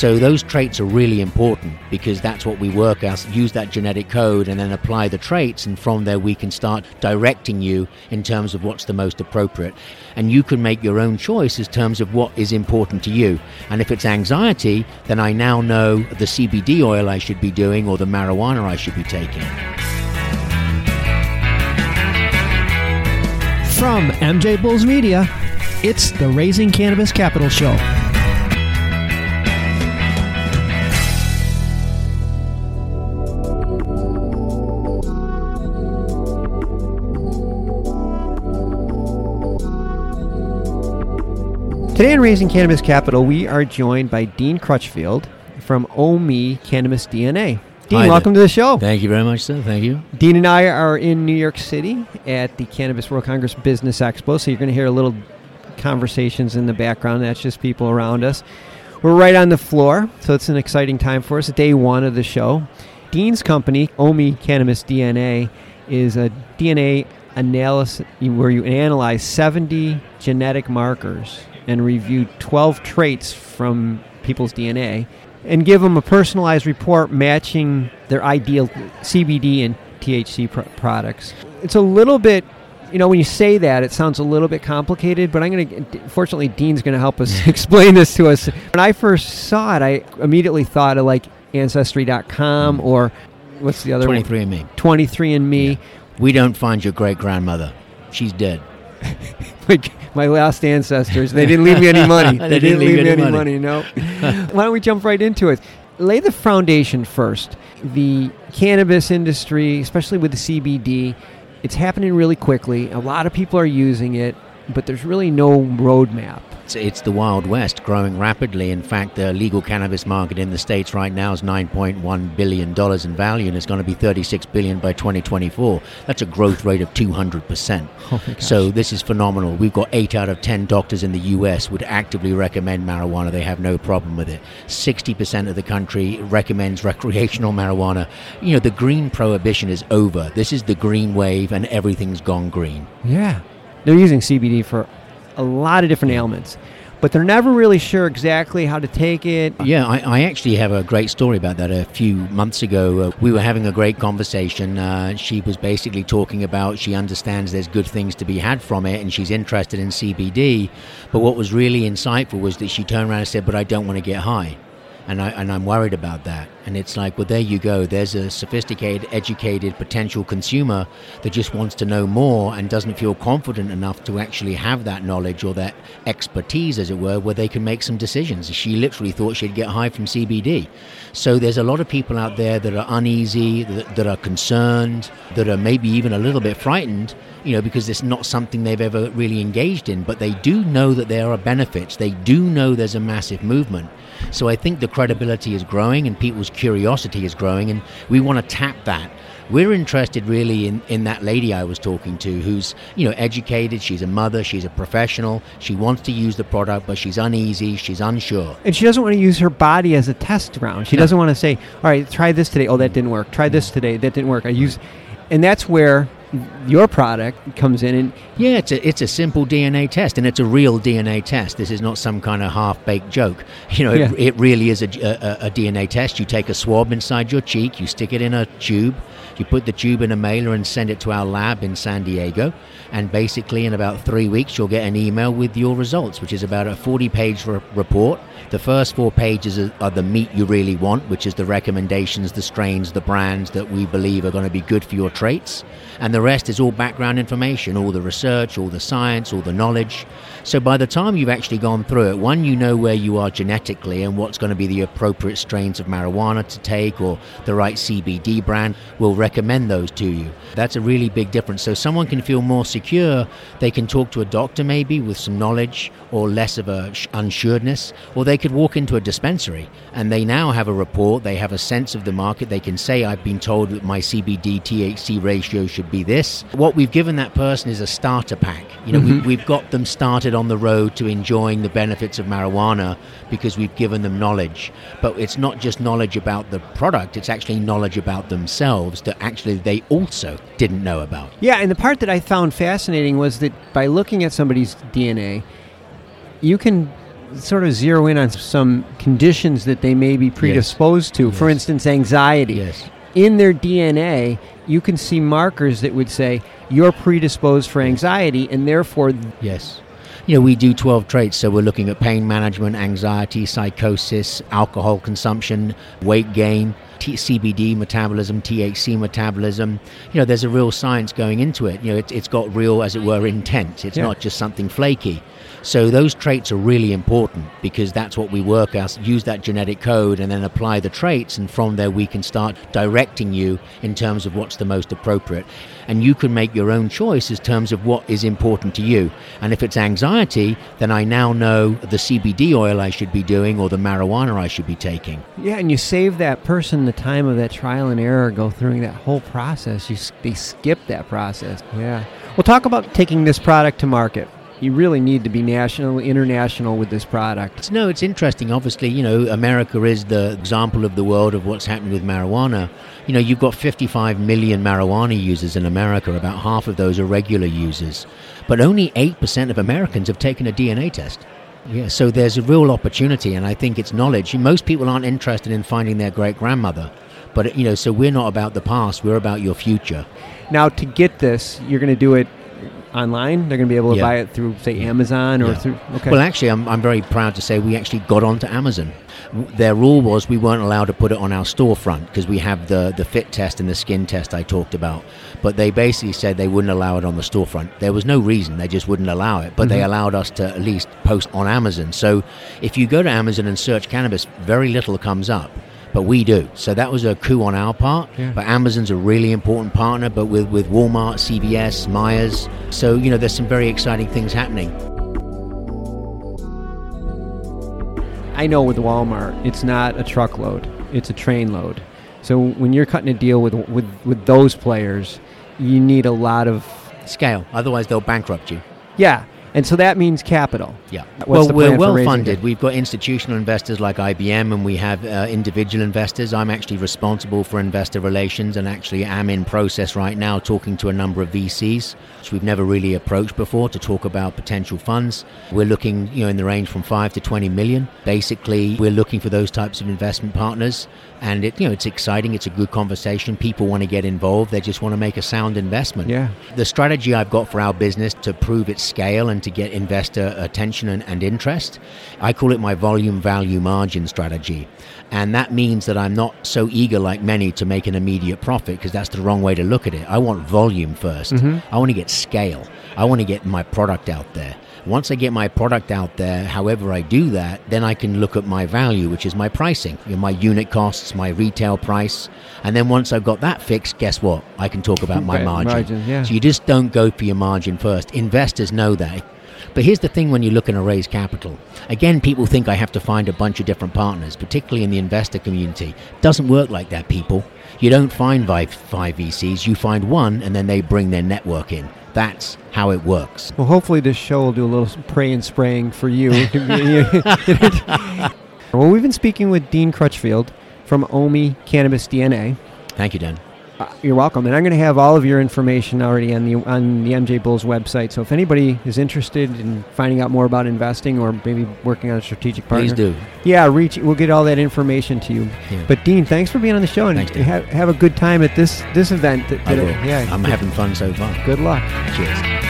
So those traits are really important because that's what we work as, use that genetic code and then apply the traits and from there we can start directing you in terms of what's the most appropriate. And you can make your own choice in terms of what is important to you. And if it's anxiety, then I now know the CBD oil I should be doing or the marijuana I should be taking. From MJ Bulls Media, it's the Raising Cannabis Capital Show. Today on Raising Cannabis Capital, we are joined by Dean Crutchfield from OME Cannabis DNA. Dean, Hi there. welcome to the show. Thank you very much, sir. Thank you. Dean and I are in New York City at the Cannabis World Congress Business Expo, so you're going to hear a little conversations in the background. That's just people around us. We're right on the floor, so it's an exciting time for us. Day one of the show. Dean's company, OMI Cannabis DNA, is a DNA analysis where you analyze 70 genetic markers and review 12 traits from people's DNA and give them a personalized report matching their ideal CBD and THC pr- products. It's a little bit, you know, when you say that, it sounds a little bit complicated, but I'm going to, fortunately, Dean's going to help us explain this to us. When I first saw it, I immediately thought of like Ancestry.com or what's the other 23 and me. one? 23andMe. We don't find your great grandmother. She's dead. like my last ancestors. They didn't leave me any money. They didn't leave me any any money. No. Why don't we jump right into it? Lay the foundation first. The cannabis industry, especially with the CBD, it's happening really quickly. A lot of people are using it, but there's really no roadmap. It's, it's the Wild West growing rapidly. In fact, the legal cannabis market in the States right now is $9.1 billion in value and it's going to be 36 billion by 2024. That's a growth rate of 200%. Oh. So this is phenomenal. We've got 8 out of 10 doctors in the US would actively recommend marijuana. They have no problem with it. 60% of the country recommends recreational marijuana. You know, the green prohibition is over. This is the green wave and everything's gone green. Yeah. They're using CBD for a lot of different ailments, but they're never really sure exactly how to take it. Yeah, I, I actually have a great story about that. A few months ago, uh, we were having a great conversation. Uh, she was basically talking about she understands there's good things to be had from it and she's interested in CBD. But what was really insightful was that she turned around and said, But I don't want to get high. And, I, and I'm worried about that. And it's like, well, there you go. There's a sophisticated, educated potential consumer that just wants to know more and doesn't feel confident enough to actually have that knowledge or that expertise, as it were, where they can make some decisions. She literally thought she'd get high from CBD. So there's a lot of people out there that are uneasy, that, that are concerned, that are maybe even a little bit frightened, you know, because it's not something they've ever really engaged in. But they do know that there are benefits. They do know there's a massive movement. So I think the credibility is growing and people's curiosity is growing, and we want to tap that. We're interested really in, in that lady I was talking to who's, you know, educated, she's a mother, she's a professional, she wants to use the product, but she's uneasy, she's unsure. And she doesn't want to use her body as a test ground. She No. doesn't want to say, "All right, try this today. Oh, that didn't work. Try this today. That didn't work." I use, and that's where your product comes in. And Yeah, it's a, it's a simple DNA test, and it's a real DNA test. This is not some kind of half-baked joke. You know, Yeah. it, it really is a, a, a DNA test. You take a swab inside your cheek, you stick it in a tube, you put the tube in a mailer and send it to our lab in San Diego, and basically in about three weeks you'll get an email with your results, which is about a 40-page re- report. The first four pages are, are the meat you really want, which is the recommendations, the strains, the brands that we believe are going to be good for your traits. And the rest is all background information, all the research, all the science, all the knowledge. So by the time you've actually gone through it, one, you know where you are genetically and what's going to be the appropriate strains of marijuana to take or the right CBD brand. We'll recommend those to you. That's a really big difference. So someone can feel more secure. They can talk to a doctor maybe with some knowledge or less of a sh- unsuredness, or they could walk into a dispensary and they now have a report. They have a sense of the market. They can say, I've been told that my CBD THC ratio should be this. What we've given that person is a starter pack. You know, we, mm-hmm. we've got them started on the road to enjoying the benefits of marijuana because we've given them knowledge. But it's not just knowledge about the product, it's actually knowledge about themselves that actually they also didn't know about. yeah, and the part that I found fascinating was that by looking at somebody's DNA, you can sort of zero in on some conditions that they may be predisposed to. For instance, anxiety. Yes. In their DNA, you can see markers that would say you're predisposed for anxiety, and therefore, Yes. You know, we do 12 traits, so we're looking at pain management, anxiety, psychosis, alcohol consumption, weight gain, T- CBD metabolism, THC metabolism. You know, there's a real science going into it. You know, it, it's got real, as it were, intent. It's Yeah. not just something flaky. So those traits are really important because that's what we work as, use that genetic code and then apply the traits and from there we can start directing you in terms of what's the most appropriate. And you can make your own choice in terms of what is important to you. And if it's anxiety, then I now know the CBD oil I should be doing or the marijuana I should be taking. yeah, and you save that person the time of that trial and error, go through that whole process. You they skip that process. Yeah. Well, talk about taking this product to market. You really need to be national, international with this product. No, it's interesting. Obviously, you know, America is the example of the world of what's happening with marijuana. You know, you've got 55 million marijuana users in America. About half of those are regular users. But only 8% of Americans have taken a DNA test. Yeah, so there's a real opportunity, and I think it's knowledge. Most people aren't interested in finding their great grandmother. But, you know, so we're not about the past, we're about your future. Now, to get this, you're going to do it online. They're going to be able to Yeah. buy it through, say, Amazon or Yeah. through. Okay. Well, actually, I'm, I'm very proud to say we actually got onto Amazon. Their rule was we weren't allowed to put it on our storefront because we have the, the fit test and the skin test I talked about. But they basically said they wouldn't allow it on the storefront. There was no reason, they just wouldn't allow it. But they mm-hmm. allowed us to at least post on Amazon. So if you go to Amazon and search cannabis, very little comes up. But we do. So that was a coup on our part. Yeah. But Amazon's a really important partner, but with, with Walmart, CVS, Meijer. So, you know, there's some very exciting things happening. I know with Walmart, it's not a truckload; it's a train load. So when you're cutting a deal with with with those players, you need a lot of scale. Otherwise, they'll bankrupt you. yeah, and so that means capital. Yeah. What's well, we're well funded. it? We've got institutional investors like IBM, and we have uh, individual investors. I'm actually responsible for investor relations, and actually am in process right now talking to a number of VCs, which we've never really approached before, to talk about potential funds. We're looking, you know, in the range from five to 20 million. Basically, we're looking for those types of investment partners, and it, you know, it's exciting. It's a good conversation. People want to get involved. They just want to make a sound investment. Yeah. The strategy I've got for our business to prove its scale and to get investor attention and, and interest, I call it my volume value margin strategy. And that means that I'm not so eager like many to make an immediate profit because that's the wrong way to look at it. I want volume 1st mm-hmm. I want to get scale. I want to get my product out there. Once I get my product out there, however I do that, then I can look at my value, which is my pricing, you know, my unit costs, my retail price. And then once I've got that fixed, guess what? I can talk about my margin. margin, yeah. So you just don't go for your margin first. Investors know that. But here's the thing when you're looking to raise capital. Again, people think I have to find a bunch of different partners, particularly in the investor community. Doesn't work like that, people. You don't find five, five VCs, you find one and then they bring their network in. That's how it works. Well, hopefully this show will do a little pray and spraying for you. well, we've been speaking with Dean Crutchfield from OMI Cannabis DNA. Thank you, Dan. Uh, you're welcome, and I'm going to have all of your information already on the on the MJ Bulls website. So if anybody is interested in finding out more about investing or maybe working on a strategic partner, Please do. Yeah, reach. We'll get all that information to you. Yeah. But Dean, thanks for being on the show and Thanks, have, have a good time at this this event. That, I that- will. Yeah, I'm having fun so far. good luck. Cheers.